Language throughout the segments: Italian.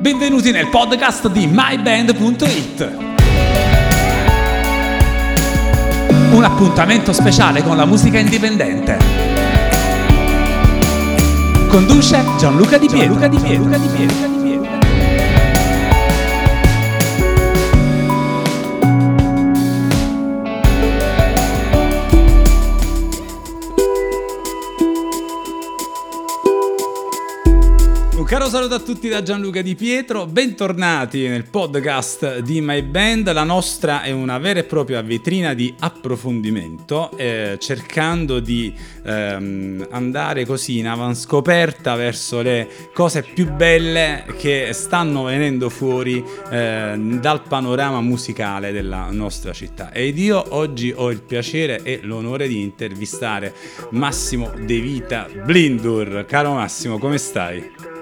Benvenuti nel podcast di myband.it. Un appuntamento speciale con la musica indipendente. Conduce Gianluca Di Pietro. Gianluca Di Pietro. Gianluca Di Pietro. Caro saluto a tutti da Gianluca Di Pietro, bentornati nel podcast di My Band. La nostra è una vera e propria vetrina di approfondimento, eh, cercando di ehm, andare così in avanscoperta verso le cose più belle che stanno venendo fuori eh, dal panorama musicale della nostra città. Ed io oggi ho il piacere e l'onore di intervistare Massimo De Vita Blindur. Caro Massimo, come stai?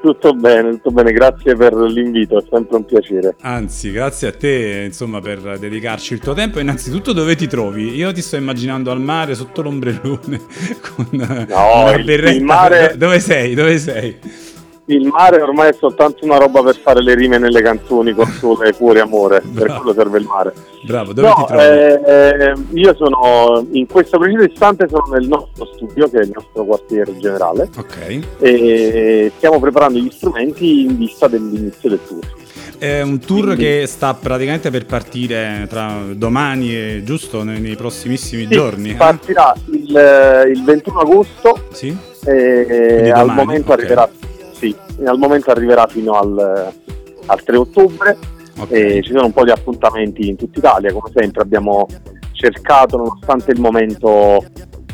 Tutto bene, tutto bene, grazie per l'invito, è sempre un piacere. Anzi, grazie a te, insomma, per dedicarci il tuo tempo. Innanzitutto dove ti trovi? Io ti sto immaginando al mare sotto l'ombrellone con no, una berretta. Il mare... Dove sei? Dove sei? Il mare ormai è soltanto una roba per fare le rime nelle canzoni con sole, cuore, amore, Bravo. per quello serve il mare. Bravo, dove no, ti trovi? Eh, io sono in questo preciso istante sono nel nostro studio, che è il nostro quartiere generale. Ok. E stiamo preparando gli strumenti in vista dell'inizio del tour. È un tour Quindi, che sta praticamente per partire tra domani e giusto nei, nei prossimissimi sì, giorni. Eh? Partirà eh? il, il, 21 agosto. Sì. E al momento okay. arriverà sì, al momento arriverà fino al, al 3 ottobre okay. e ci sono un po' di appuntamenti in tutta Italia, come sempre abbiamo cercato, nonostante il momento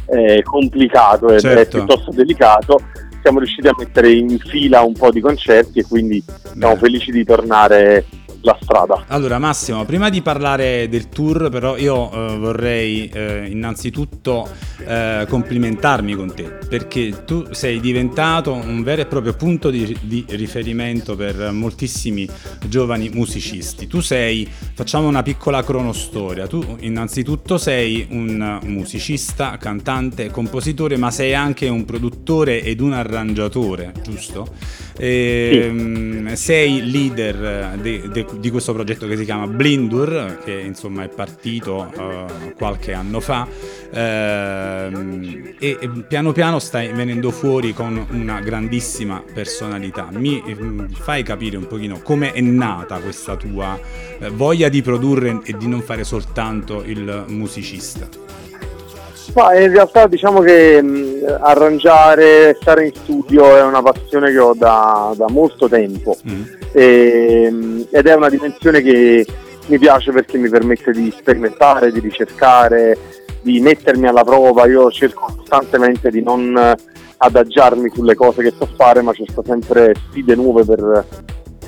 eh, complicato e certo. piuttosto delicato, siamo riusciti a mettere in fila un po' di concerti e quindi siamo Beh. felici di tornare la strada. Allora Massimo, prima di parlare del tour però io eh, vorrei eh, innanzitutto eh, complimentarmi con te perché tu sei diventato un vero e proprio punto di, di, riferimento per moltissimi giovani musicisti. Tu sei, facciamo una piccola cronostoria, tu innanzitutto sei un musicista, cantante, compositore ma sei anche un produttore ed un arrangiatore, giusto? E, sì. Ehm, sei leader de, de, di questo progetto che si chiama Blindur, che insomma è partito uh, qualche anno fa uh, e, e, piano piano stai venendo fuori con una grandissima personalità. Mi um, fai capire un pochino come è nata questa tua uh, voglia di produrre e di non fare soltanto il musicista? Ma in realtà diciamo che mh, arrangiare, stare in studio è una passione che ho da, da molto tempo mm. e, mh, ed è una dimensione che mi piace perché mi permette di sperimentare, di ricercare, di mettermi alla prova. Io cerco costantemente di non adagiarmi sulle cose che so fare, ma cerco sempre sfide nuove per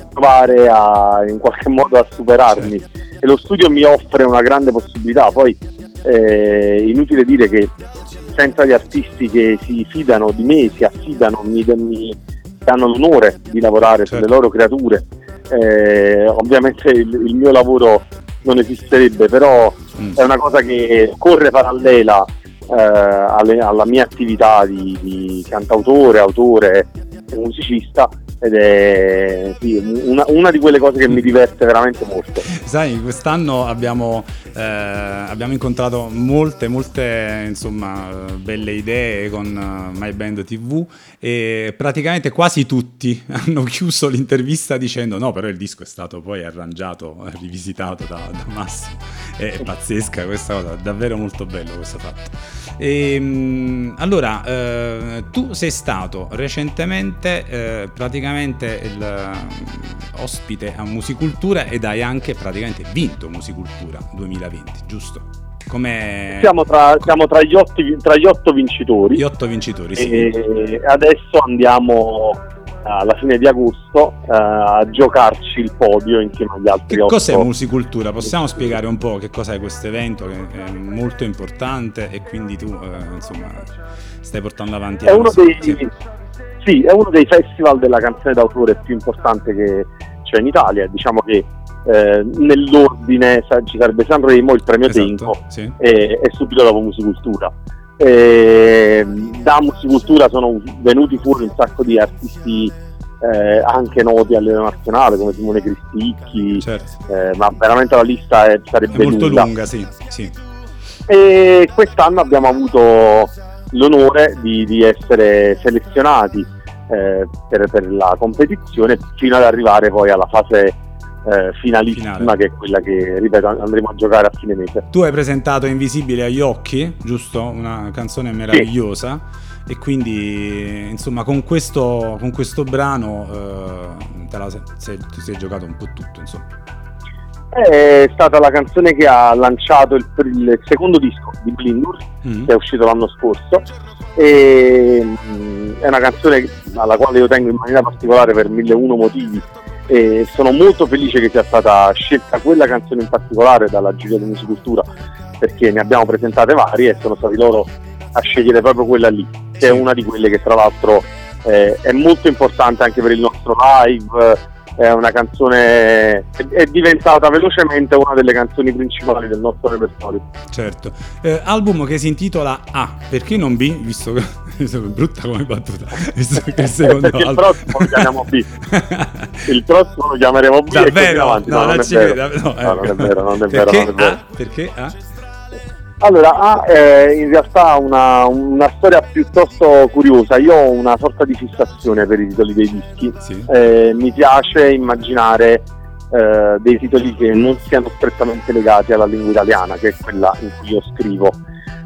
provare a, in qualche modo a superarmi. E lo studio mi offre una grande possibilità. Poi eh, inutile dire che senza gli artisti che si fidano di me, si affidano, mi, mi danno l'onore di lavorare certo. sulle loro creature, eh, ovviamente il, il, mio lavoro non esisterebbe, però mm. è una cosa che corre parallela eh, alle, alla mia attività di, di cantautore, autore e musicista ed è sì, una, una, di quelle cose che mi diverte veramente molto. Sai, quest'anno abbiamo, eh, abbiamo incontrato molte, molte insomma, belle idee con uh, My Band TV e praticamente quasi tutti hanno chiuso l'intervista dicendo no, però il disco è stato poi arrangiato, rivisitato da, da Massimo. È, è pazzesca questa cosa, davvero molto bello questo fatto. E, ehm, allora, eh, tu sei stato recentemente eh, praticamente il, eh, ospite a Musicultura ed hai anche praticamente vinto Musicultura 2020, giusto? Com'è... Siamo, tra, siamo tra, gli otto, tra, gli otto, vincitori. Gli otto vincitori, sì. E adesso andiamo alla fine di agosto uh, a giocarci il podio insieme agli altri. Che cos'è Musicultura? Possiamo spiegare un po' che cos'è questo evento che è molto importante e quindi tu uh, insomma stai portando avanti è uno dei, sì. sì, è uno dei festival della canzone d'autore più importante che c'è in Italia. Diciamo che eh, nell'ordine ci sarebbe Sanremo, il premio esatto, Tempo sì. e, e subito dopo Musicultura. E da musicultura sono venuti fuori un sacco di artisti eh, anche noti a livello nazionale come Simone Cristicchi, certo. eh, ma veramente la lista è, sarebbe è molto lunga. lunga sì, sì. E quest'anno abbiamo avuto l'onore di, di essere selezionati eh, per, per, la competizione fino ad arrivare poi alla fase eh, finalissima Finale. che è quella che ripeto andremo a giocare a fine mese. Tu hai presentato Invisibile agli occhi, giusto? Una canzone meravigliosa. Sì e quindi insomma con questo, con questo brano eh, te la sei, ti sei giocato un po' tutto insomma. È stata la canzone che ha lanciato il, il secondo disco di Blindur mm. che è uscito l'anno scorso e mm, è una canzone alla quale io tengo in maniera particolare per mille uno motivi e sono molto felice che sia stata scelta quella canzone in particolare dalla giuria di musicultura perché ne abbiamo presentate varie e sono stati loro a scegliere proprio quella lì che è una di quelle che tra l'altro eh, è molto importante anche per il nostro live, è una canzone, è diventata velocemente una delle canzoni principali del nostro repertorio. Certo, eh, album che si intitola A, perché non B, visto che è brutta come battuta, visto che il secondo album... il prossimo lo chiamiamo B, il prossimo lo chiameremo B Davvero? Avanti. No, no, non, è vero. No, no, non è vero, non è vero, non è vero. A? Perché A? Allora, ha eh, in realtà una, una, storia piuttosto curiosa. Io ho una sorta di fissazione per i titoli dei dischi. Sì. Eh, mi piace immaginare eh, dei titoli che non siano strettamente legati alla lingua italiana, che è quella in cui io scrivo,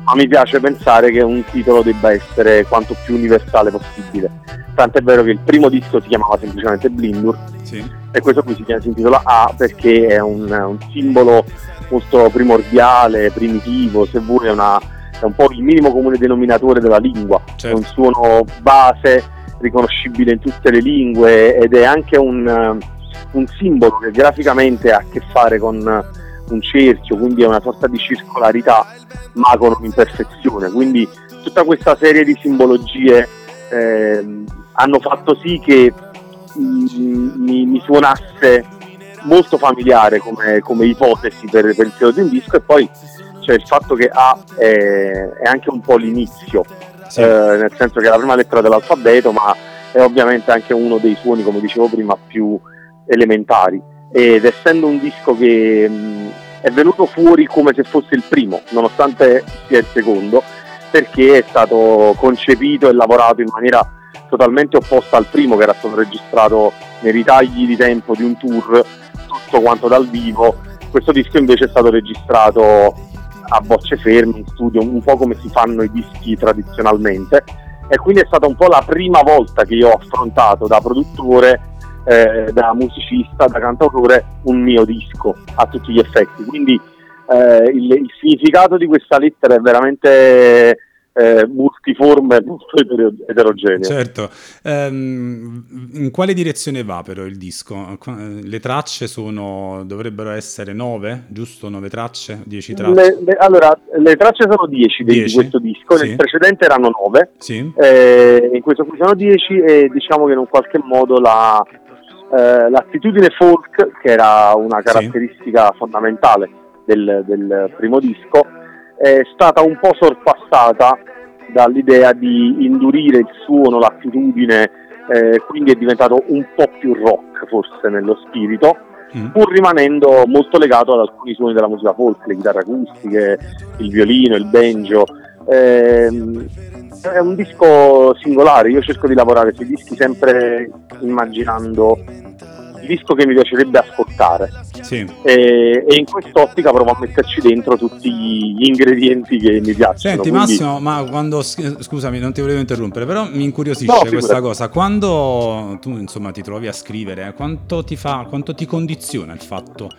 ma mi piace pensare che un titolo debba essere quanto più universale possibile. Tant'è vero che il primo disco si chiamava semplicemente Blindur sì. e questo qui si, chiama, si intitola A perché è un, un simbolo molto primordiale, primitivo, se vuoi è, una, è, un po' il minimo comune denominatore della lingua, certo. è un suono base riconoscibile in tutte le lingue ed è anche un, un simbolo che graficamente ha a che fare con un cerchio, quindi è una sorta di circolarità ma con un'imperfezione, quindi tutta questa serie di simbologie eh, hanno fatto sì che mi, mi suonasse molto familiare come, come ipotesi per, per, il titolo di un disco e poi c'è il fatto che A è, è anche un po' l'inizio, sì. eh, nel senso che è la prima lettera dell'alfabeto, ma è ovviamente anche uno dei suoni, come dicevo prima, più elementari. Ed essendo un disco che mh, è venuto fuori come se fosse il primo, nonostante sia il secondo, perché è stato concepito e lavorato in maniera totalmente opposta al primo che era stato registrato nei ritagli di tempo di un tour tutto quanto dal vivo. Questo disco invece è stato registrato a bocce ferme in studio, un po' come si fanno i dischi tradizionalmente. E quindi è stata un po' la prima volta che io ho affrontato da produttore, eh, da musicista, da cantautore, un mio disco a tutti gli effetti. Quindi eh, il, il significato di questa lettera è veramente eh, multiforme, molto eterogeneo. Certo, ehm, in quale direzione va però il disco? Le tracce sono, dovrebbero essere nove, giusto? Nove tracce? Dieci tracce? Le, le, allora, le tracce sono dieci, di questo disco, sì. nel precedente erano nove, sì. eh, in questo qui sono dieci e diciamo che in un qualche modo la, eh, l'attitudine folk, che era una caratteristica sì. fondamentale del, del primo disco, è stata un po' sorpassata dall'idea di indurire il suono, l'attitudine, eh, quindi è diventato un po' più rock forse nello spirito, mm. pur rimanendo molto legato ad alcuni suoni della musica folk, le chitarre acustiche, il violino, il banjo. Eh, è un disco singolare, io cerco di lavorare sui dischi sempre immaginando disco che mi piacerebbe ascoltare. Sì. E, e, in quest'ottica provo a metterci dentro tutti gli ingredienti che mi piacciono. Senti quindi... Massimo, ma quando, scusami non ti volevo interrompere, però mi incuriosisce no, questa cosa, quando tu insomma ti trovi a scrivere, quanto ti fa, quanto ti condiziona il fatto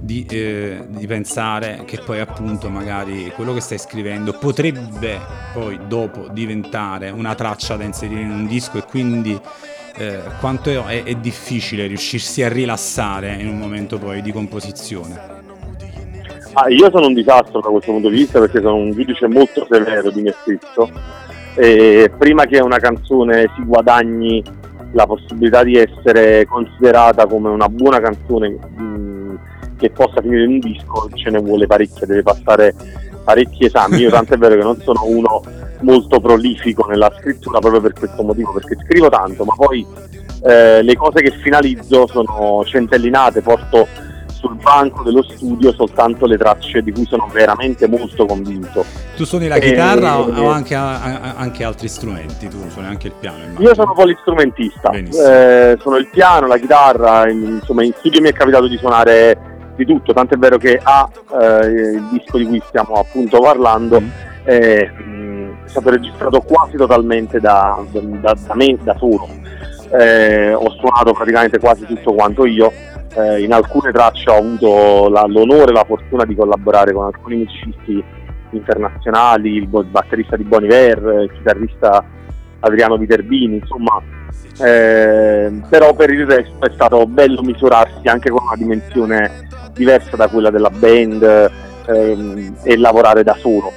di, eh, di pensare che poi appunto magari quello che stai scrivendo potrebbe poi dopo diventare una traccia da inserire in un disco e quindi eh, quanto è, è, difficile riuscirsi a rilassare in un momento poi di composizione. Ah, io sono un disastro da questo punto di vista perché sono un giudice molto severo di me stesso e prima che una canzone si guadagni la possibilità di essere considerata come una buona canzone mh, che possa finire in un disco ce ne vuole parecchia, deve passare parecchi esami. Io tant'è vero che non sono uno molto prolifico nella scrittura proprio per questo motivo, perché scrivo tanto, ma poi eh, le cose che finalizzo sono centellinate, porto sul banco dello studio soltanto le tracce di cui sono veramente molto convinto. Tu suoni la chitarra e, o anche, anche, altri strumenti? Tu suoni anche il piano? Immagino. Io sono polistrumentista, eh, sono il piano, la chitarra, insomma in studio mi è capitato di suonare di tutto, tant'è vero che A, eh, il disco di cui stiamo appunto parlando, mm. mh, è stato registrato quasi totalmente da, da, da me, da solo. Eh, ho suonato praticamente quasi tutto quanto io eh, in alcune tracce ho avuto la, l'onore e la fortuna di collaborare con alcuni musicisti internazionali, il batterista di Bon Iver, il chitarrista Adriano Viterbini, insomma, eh, però per il resto è stato bello misurarsi anche con una dimensione diversa da quella della band ehm, e lavorare da solo.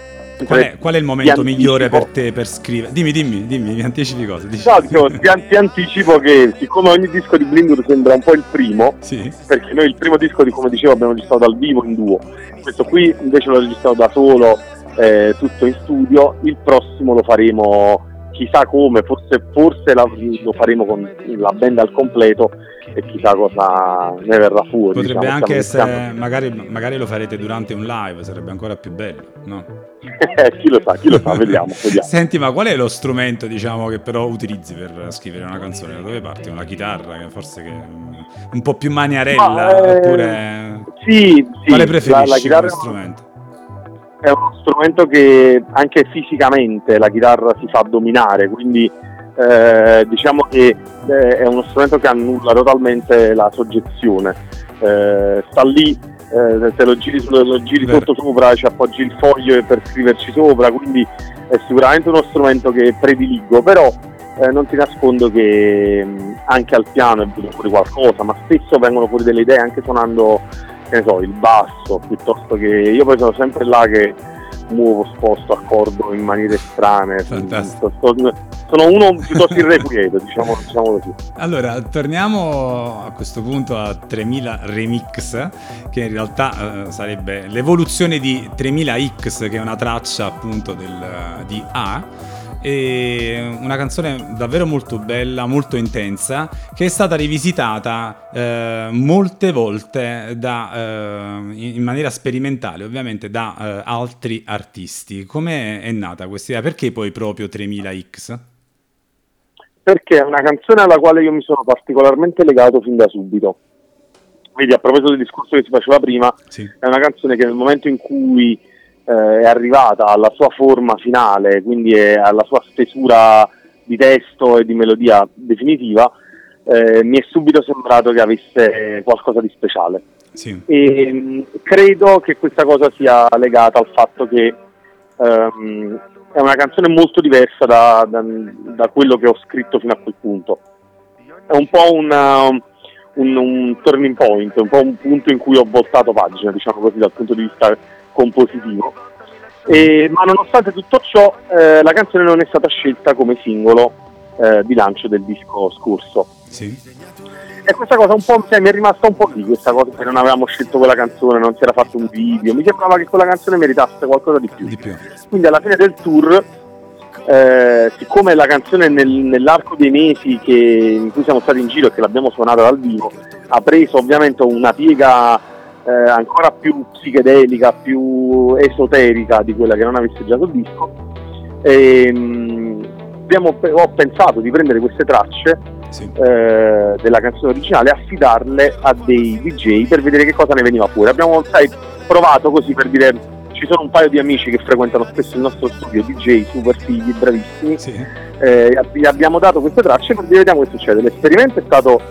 Qual è, qual è, il momento migliore per te per scrivere? Dimmi, dimmi, dimmi, mi anticipi cose. No, dico, ti, ti, anticipo che siccome ogni disco di Blindur sembra un po' il primo, sì. perché noi il primo disco di come dicevo abbiamo registrato dal vivo in duo, questo qui invece l'ho registrato da solo, eh, tutto in studio, il prossimo lo faremo chissà come, forse, forse la, lo faremo con la band al completo e chissà cosa ne verrà fuori. Potrebbe diciamo, anche essere, magari, magari, lo farete durante un live, sarebbe ancora più bello, no? chi lo sa, chi lo sa, vediamo, vediamo, Senti, ma qual è lo strumento, diciamo, che però utilizzi per scrivere una canzone? Da dove parti? Una chitarra, che forse che un po' più maniarella, ma, eh, oppure... Sì, sì. Quale preferisci la, la chitarra... strumento? È uno strumento che anche fisicamente la chitarra si fa dominare, quindi eh, diciamo che eh, è uno strumento che annulla totalmente la soggezione. Eh, sta lì, eh, te lo giri, lo giri sotto sopra, ci appoggi il foglio per scriverci sopra, quindi è sicuramente uno strumento che prediligo, però eh, non ti nascondo che mh, anche al piano è venuto fuori qualcosa, ma spesso vengono fuori delle idee anche suonando, che ne so, il basso, piuttosto che io poi sono sempre là che muovo, sposto, accordo in maniere strane. Fantastico. Sono uno piuttosto irrequieto, diciamo, diciamo così. Allora, torniamo a questo punto a 3000 Remix, che in realtà eh, sarebbe l'evoluzione di 3000X, che è una traccia appunto del, di A e una canzone davvero molto bella, molto intensa, che è stata rivisitata eh, molte volte da, eh, in maniera sperimentale, ovviamente da eh, altri artisti. Come è nata questa idea? Perché poi proprio 3000X? Perché è una canzone alla quale io mi sono particolarmente legato fin da subito. Vedi, a proposito del discorso che si faceva prima, sì. è una canzone che nel momento in cui eh, è arrivata alla sua forma finale, quindi alla sua stesura di testo e di melodia definitiva, eh, mi è subito sembrato che avesse qualcosa di speciale. Sì. E mm, credo che questa cosa sia legata al fatto che um, è una canzone molto diversa da, da, da, quello che ho scritto fino a quel punto. È un po' una, un, un, turning point, un po' un punto in cui ho voltato pagina, diciamo così, dal punto di vista compositivo. E, ma nonostante tutto ciò, eh, la canzone non è stata scelta come singolo eh, di lancio del disco scorso. Sì. E questa cosa un po' mi è rimasta un po' lì, questa cosa che non avevamo scelto quella canzone, non si era fatto un video, mi sembrava che quella canzone meritasse qualcosa di più. Di più. Quindi alla fine del tour, eh, siccome la canzone nel, nell'arco dei mesi che, in cui siamo stati in giro e che l'abbiamo suonata dal vivo, ha preso ovviamente una piega eh, ancora più psichedelica, più esoterica di quella che non avesse già sul disco. E, mh, abbiamo, ho pensato di prendere queste tracce sì. eh, della canzone originale e affidarle a dei DJ per vedere che cosa ne veniva fuori. Abbiamo sai, provato così per dire ci sono un paio di amici che frequentano spesso il nostro studio, DJ super figli, bravissimi. Sì. Eh, gli abbiamo dato queste tracce dire vediamo che succede. L'esperimento è stato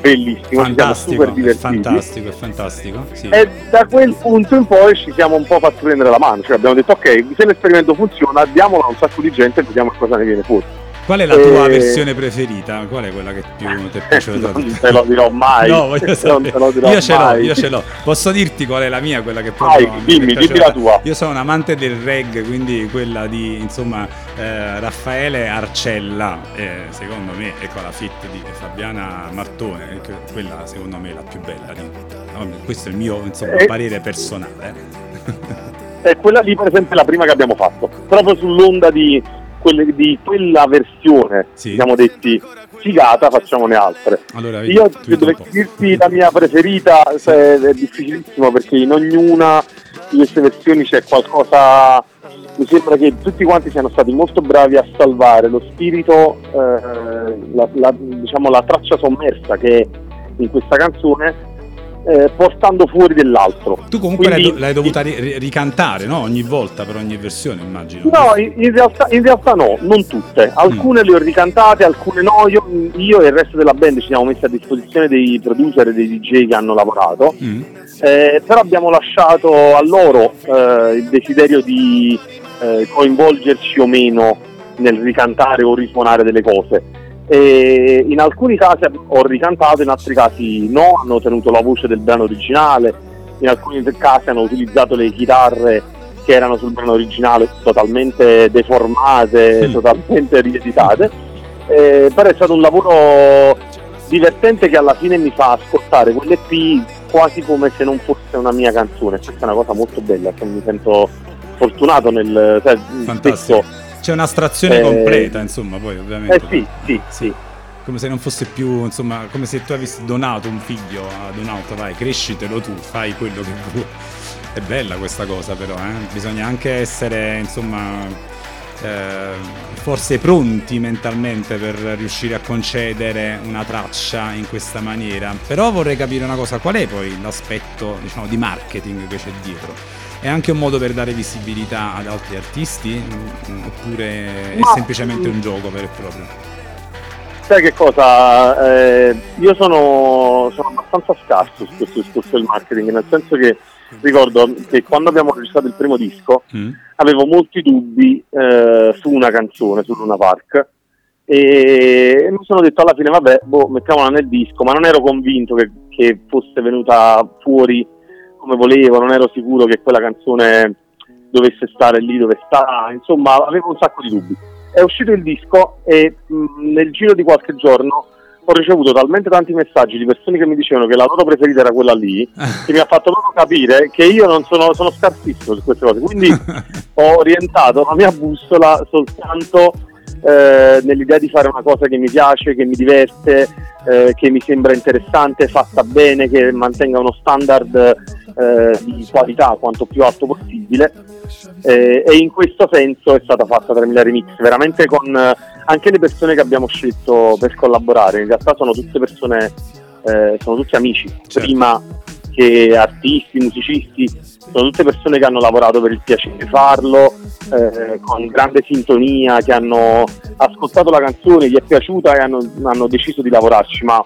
bellissimo, fantastico, è fantastico, è fantastico. Sì. E da quel punto in poi ci siamo un po' fatti prendere la mano, cioè abbiamo detto ok, se l'esperimento funziona, diamolo a un sacco di gente e vediamo cosa ne viene fuori. Qual è la tua e... versione preferita? Qual è quella che più ti è piaciuta? non te lo dirò mai. No, voglio sapere. io ce l'ho, io ce l'ho. Posso dirti qual è la mia, quella che proprio Vai, dimmi, dimmi la tua. Io sono un amante del reggae, quindi quella di, insomma, eh, Raffaele Arcella, eh, secondo me, ecco la fit di Fabiana Martone, quella secondo me è la più bella. Di... Questo è il mio insomma, eh. parere personale. E quella lì per esempio è la prima che abbiamo fatto, proprio sull'onda di, quelle, di quella versione, sì. siamo detti figata, facciamone altre. Allora, Io se dovessi dirti la mia preferita sì. è difficilissimo perché in ognuna di queste versioni c'è qualcosa mi sembra che tutti quanti siano stati molto bravi a salvare lo spirito, eh, la, la, diciamo la traccia sommersa che è in questa canzone eh, portando fuori dell'altro. Tu comunque Quindi, l'hai, l'hai, dovuta ri- ricantare no? ogni volta per ogni versione, immagino. No, in, in, realtà, in realtà, no, non tutte. Alcune mm. le ho ricantate, alcune no. Io, io, e il resto della band ci siamo messi a disposizione dei producer e dei DJ che hanno lavorato. Mm. Eh, però abbiamo lasciato a loro eh, il desiderio di eh, coinvolgerci o meno nel ricantare o risuonare delle cose. E in alcuni casi ho ricantato, in altri casi no, hanno tenuto la voce del brano originale, in alcuni casi hanno utilizzato le chitarre che erano sul brano originale totalmente deformate, totalmente rieditate. Eh, però è stato un lavoro divertente che alla fine mi fa ascoltare quell'EP quasi come se non fosse una mia canzone. Questa è una cosa molto bella, che mi sento fortunato nel cioè, Fantastico. C'è un'astrazione eh, completa, insomma, poi ovviamente. Eh sì, sì, sì. Come se non fosse più, insomma, come se tu avessi donato un figlio ad un altro, vai, crescitelo tu, fai quello che vuoi. È bella questa cosa però, eh? bisogna anche essere, insomma, eh, forse pronti mentalmente per riuscire a concedere una traccia in questa maniera. Però vorrei capire una cosa, qual è poi l'aspetto diciamo, di marketing che c'è dietro? È anche un modo per dare visibilità ad altri artisti mm, oppure è semplicemente un gioco vero e proprio? Sai che cosa? Eh, io sono, sono, abbastanza scarso su questo discorso del marketing, nel senso che ricordo che quando abbiamo registrato il primo disco mm. avevo molti dubbi eh, su una canzone, su Luna Park e mi sono detto alla fine vabbè, boh, mettiamola nel disco, ma non ero convinto che, che fosse venuta fuori come volevo, non ero sicuro che quella canzone dovesse stare lì dove sta, insomma avevo un sacco di dubbi. È uscito il disco e mh, nel giro di qualche giorno ho ricevuto talmente tanti messaggi di persone che mi dicevano che la loro preferita era quella lì, che mi ha fatto proprio capire che io non sono, sono scarsissimo su queste cose. Quindi ho orientato la mia bussola soltanto eh, nell'idea di fare una cosa che mi piace, che mi diverte, eh, che mi sembra interessante, fatta bene, che mantenga uno standard eh, di qualità quanto più alto possibile. Eh, e in questo senso è stata fatta 3000 Remix, veramente con anche le persone che abbiamo scelto per collaborare. In realtà sono tutte persone, eh, sono tutti amici, certo. prima che artisti, musicisti, sono tutte persone che hanno lavorato per il piacere di farlo, eh, con grande sintonia, che hanno ascoltato la canzone, gli è piaciuta e hanno, hanno deciso di lavorarci, ma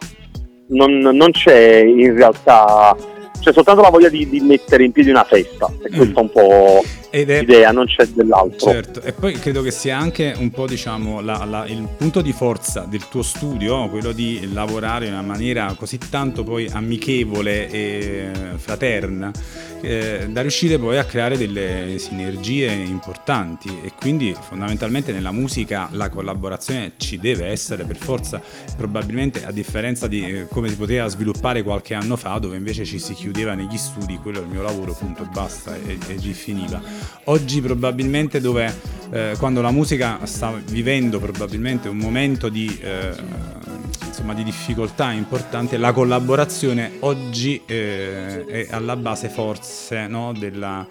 non, non, c'è in realtà, c'è soltanto la voglia di, di mettere in piedi una festa, e questo è un po' Ed è... l'idea, non c'è dell'altro. Certo, e poi credo che sia anche un po' diciamo la, la, il punto di forza del tuo studio, quello di lavorare in una maniera così tanto poi amichevole e fraterna eh, da riuscire poi a creare delle sinergie importanti e quindi fondamentalmente nella musica la collaborazione ci deve essere per forza, probabilmente a differenza di eh, come si poteva sviluppare qualche anno fa dove invece ci si chiudeva negli studi, quello è il mio lavoro, punto e basta e, e lì finiva. Oggi probabilmente dove eh, quando la musica sta vivendo probabilmente un momento di eh, insomma, di difficoltà importanti, la collaborazione oggi eh, è alla base forse no, della,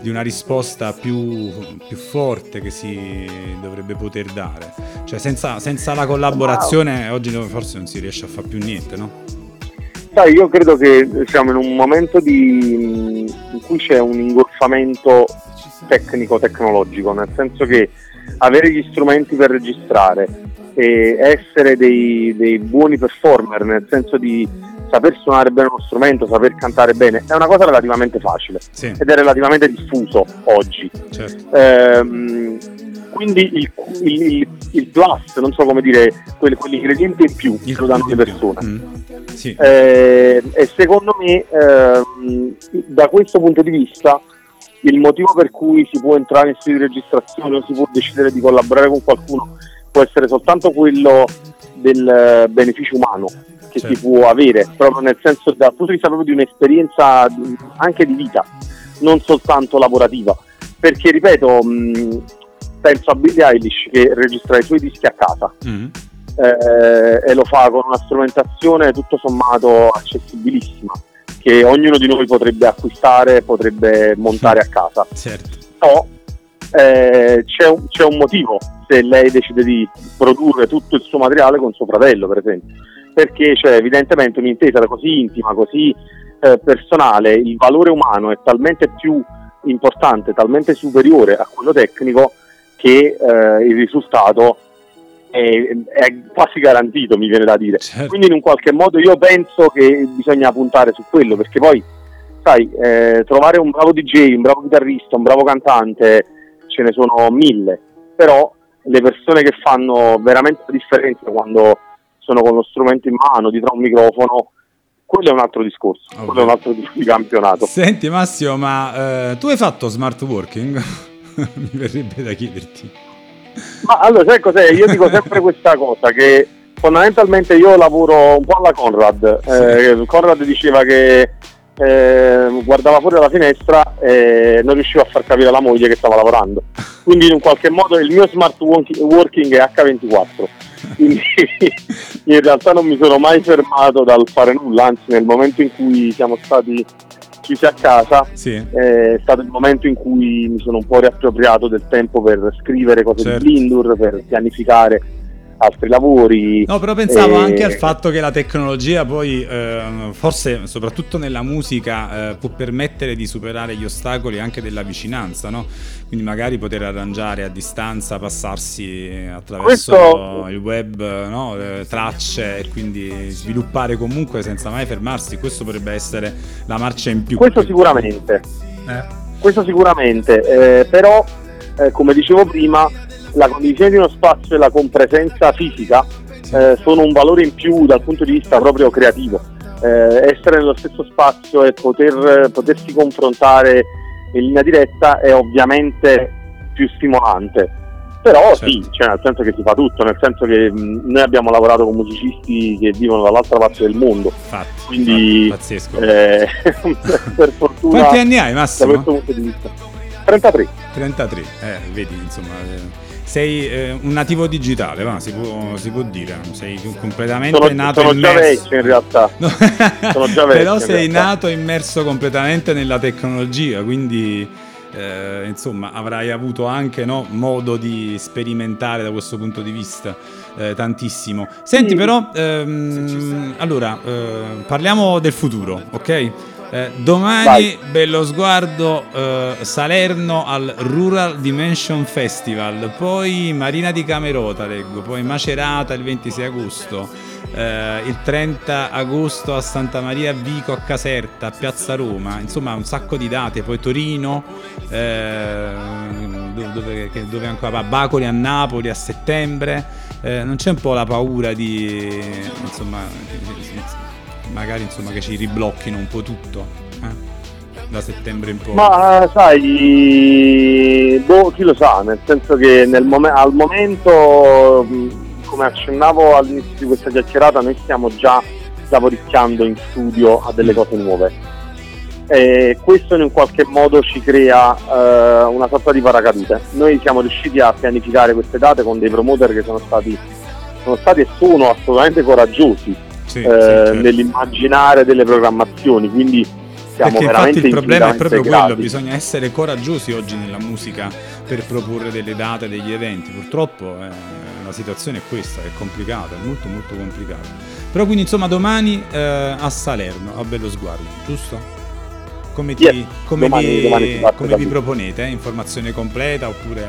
di una risposta più, più, forte che si dovrebbe poter dare. Cioè senza, senza la collaborazione oggi forse non si riesce a fare più niente, no? Sai, io credo che siamo in un momento di, in cui c'è un ingolfamento tecnico-tecnologico, nel senso che avere gli strumenti per registrare, e essere dei, dei buoni performer, nel senso di saper suonare bene uno strumento, saper cantare bene, è una cosa relativamente facile sì. ed è relativamente diffuso oggi. Certo. Ehm, quindi il, il, il, plus, non so come dire, quell'ingrediente in più il lo danno le persone. Mm. Sì. Eh, e secondo me, ehm, da questo punto di vista, il motivo per cui si può entrare in studio di registrazione o si può decidere di collaborare con qualcuno può essere soltanto quello del eh, beneficio umano che certo. si può avere, proprio nel senso dal punto di vista proprio di un'esperienza anche di vita, non soltanto lavorativa. Perché, ripeto, mh, penso a Billie Eilish che registra i suoi dischi a casa mm. eh, e lo fa con una strumentazione tutto sommato accessibilissima che ognuno di noi potrebbe acquistare, potrebbe montare a casa. Certo. No, eh, c'è, un, c'è, un, motivo se lei decide di produrre tutto il suo materiale con suo fratello, per esempio, perché c'è evidentemente un'intesa così intima, così eh, personale, il valore umano è talmente più importante, talmente superiore a quello tecnico che eh, il risultato è, quasi garantito, mi viene da dire. Certo. Quindi in un qualche modo io penso che bisogna puntare su quello, perché poi, sai, eh, trovare un bravo DJ, un bravo chitarrista, un bravo cantante, ce ne sono mille, però le persone che fanno veramente la differenza quando sono con lo strumento in mano, dietro un microfono, quello è un altro discorso, okay. quello è un altro tipo di campionato. Senti Massimo, ma eh, tu hai fatto smart working? mi verrebbe da chiederti. Ma allora, sai cos'è? Io dico sempre questa cosa, che fondamentalmente io lavoro un po' alla Conrad. Eh, Conrad diceva che eh, guardava fuori dalla finestra e non riusciva a far capire alla moglie che stava lavorando. Quindi in qualche modo il mio smart working è H24. Quindi in realtà non mi sono mai fermato dal fare nulla, anzi nel momento in cui siamo stati chiusi a casa sì. è stato il momento in cui mi sono un po' riappropriato del tempo per scrivere cose certo. di Blindur, per pianificare altri lavori. No, però pensavo e... anche al fatto che la tecnologia poi, eh, forse soprattutto nella musica, eh, può permettere di superare gli ostacoli anche della vicinanza, no? Quindi magari poter arrangiare a distanza, passarsi attraverso Questo... il web, no? tracce e quindi sviluppare comunque senza mai fermarsi. Questo potrebbe essere la marcia in più. Questo sicuramente. Eh? Questo sicuramente, eh, però eh, come dicevo prima la condivisione di uno spazio e la compresenza fisica eh, sono un valore in più dal punto di vista proprio creativo. Eh, essere nello stesso spazio e poter, potersi confrontare in linea diretta è ovviamente più stimolante. Però certo. sì, cioè nel senso che si fa tutto, nel senso che mh, noi abbiamo lavorato con musicisti che vivono dall'altra parte del mondo. Infatti, quindi pazzesco. Eh, per fortuna Quanti anni hai Massimo? Da questo punto di vista. 33. 33, eh, vedi insomma eh, sei eh, un nativo digitale, va, si, può, si, può, dire, sei completamente sono, nato sono immerso. Già vecchio in realtà. sono già vecchio. Però sei nato immerso completamente nella tecnologia, quindi eh, insomma avrai avuto anche no, modo di sperimentare da questo punto di vista eh, tantissimo. Senti sì. però, ehm, allora, eh, parliamo del futuro, ok? Eh, domani Vai. bello sguardo eh, Salerno al Rural Dimension Festival, poi Marina di Camerota leggo, poi Macerata il 26 agosto, eh, il 30 agosto a Santa Maria Vico a Caserta, a Piazza Roma, insomma un sacco di date, poi Torino, eh, dove, dove, ancora va, Bacoli a Napoli a settembre, eh, non c'è un po' la paura di insomma magari insomma che ci riblocchino un po' tutto eh? da settembre in poi. Ma sai, boh, chi lo sa, nel senso che nel mom- al momento, come accennavo all'inizio di questa chiacchierata, noi stiamo già lavoricchiando in studio a delle cose nuove. E questo in un qualche modo ci crea eh, una sorta di paracadute. Noi siamo riusciti a pianificare queste date con dei promoter che sono stati, sono stati e sono assolutamente coraggiosi sì, eh, sì, certo. nell'immaginare delle programmazioni, quindi siamo Perché veramente il problema è proprio gradi. quello, bisogna essere coraggiosi oggi nella musica per proporre delle date, degli eventi, purtroppo eh, la situazione è questa, è complicata, è molto molto complicata. Però quindi insomma domani eh, a Salerno, a bello sguardo, giusto? Come, ti, yes, come, domani, vi, domani come vi proponete? Informazione completa oppure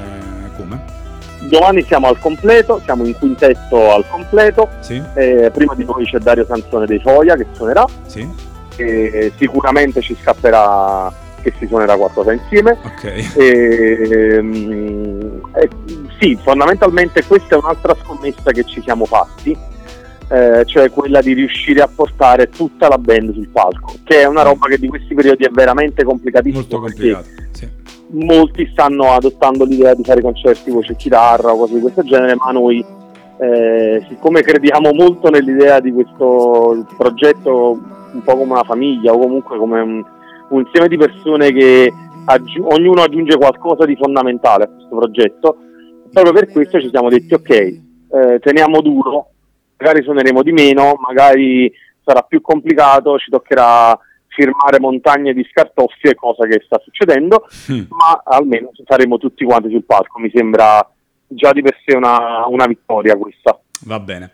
come? Domani siamo al completo, siamo in quintetto al completo. Sì. Eh, prima di noi c'è Dario Sansone dei Foia che suonerà. Sì. E sicuramente ci scapperà che si suonerà qualcosa insieme. Okay. E, eh, sì, fondamentalmente questa è un'altra scommessa che ci siamo fatti, eh, cioè quella di riuscire a portare tutta la band sul palco, che è una roba che di questi periodi è veramente complicatissima. Molto complicato, sì molti stanno adottando l'idea di fare concerti voce chitarra o cose di questo genere, ma noi eh, siccome crediamo molto nell'idea di questo progetto un po' come una famiglia o comunque come un, un insieme di persone che aggi- ognuno aggiunge qualcosa di fondamentale a questo progetto. Proprio per questo ci siamo detti ok, eh, teniamo duro, magari suoneremo di meno, magari sarà più complicato, ci toccherà firmare montagne di scartoffie, cosa che sta succedendo, mm. ma almeno saremo tutti quanti sul palco. Mi sembra già di per sé una, una vittoria questa. Va bene.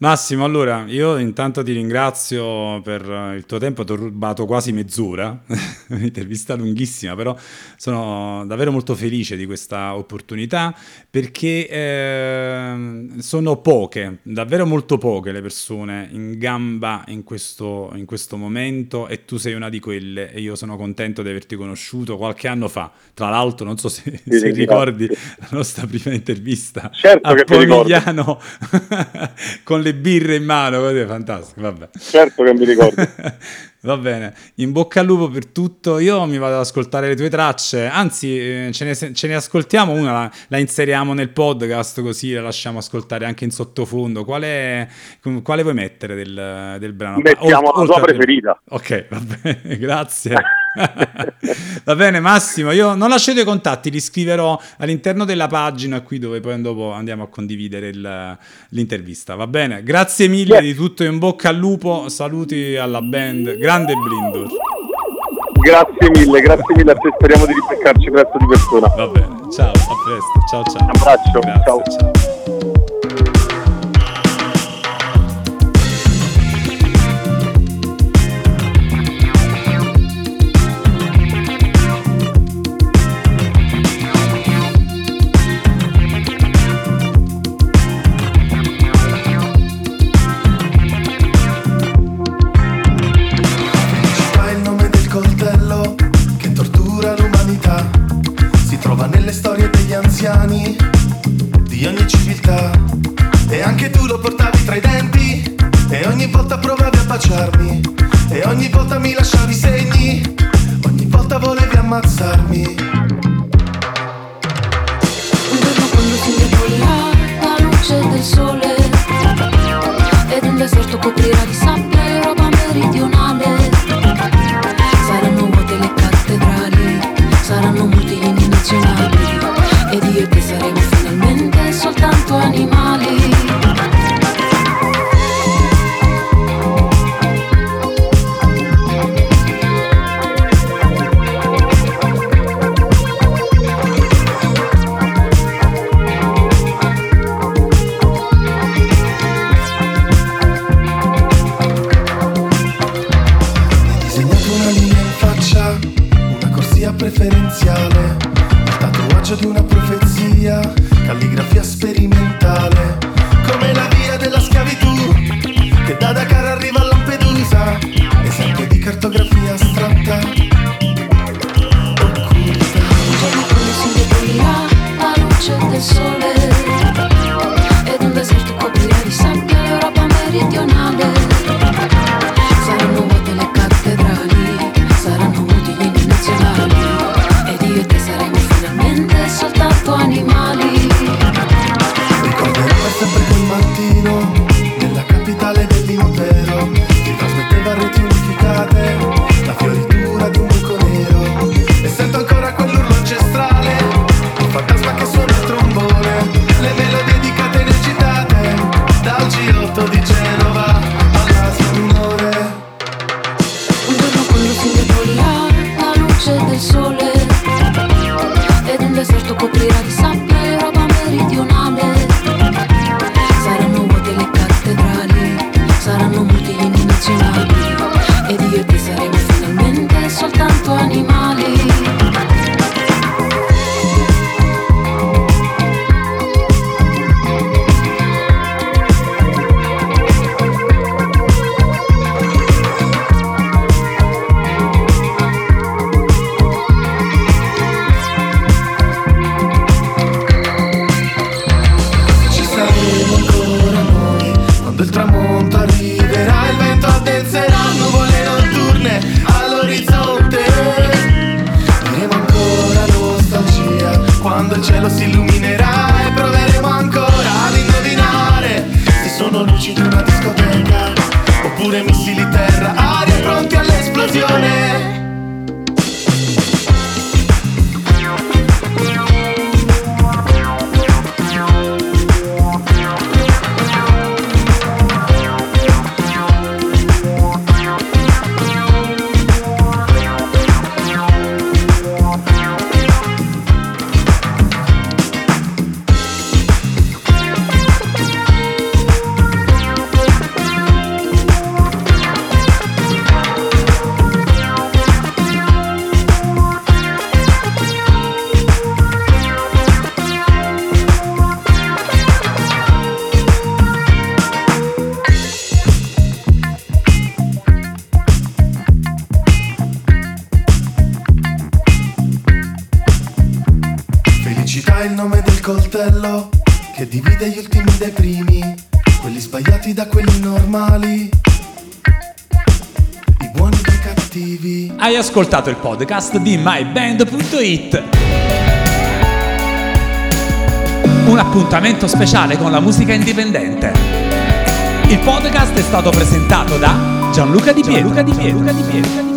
Massimo, allora io intanto ti ringrazio per il tuo tempo, ti ho rubato quasi mezz'ora, un'intervista lunghissima, però sono davvero molto felice di questa opportunità perché eh, sono poche, davvero molto poche le persone in gamba in questo, in questo momento e tu sei una di quelle e io sono contento di averti conosciuto qualche anno fa, tra l'altro non so se, sì, se ricordi la nostra prima intervista certo a Pomigliano con le le birre in mano, così è fantastico, vabbè. Certo che mi ricordo. Va bene, in bocca al lupo per tutto. Io mi vado ad ascoltare le tue tracce, anzi eh, ce, ne, ce ne, ascoltiamo una, la, la, inseriamo nel podcast così la lasciamo ascoltare anche in sottofondo. Quale, quale vuoi mettere del, del brano? Mettiamo o, la tua preferita. Ok, va bene, grazie. Va bene Massimo, io non lascio i tuoi contatti, li scriverò all'interno della pagina qui dove poi dopo andiamo a condividere il, l'intervista. Va bene, grazie mille yeah. di tutto, in bocca al lupo, saluti alla band, grande Blindor. Grazie mille, grazie mille a te, speriamo di ripeccarci presto di persona. Va bene, ciao, a presto, ciao ciao. Un abbraccio, grazie, ciao. ciao. Hai ascoltato il podcast di myband.it. Un appuntamento speciale con la musica indipendente. Il podcast è stato presentato da Gianluca Di Pietro. Gianluca Di Pietro.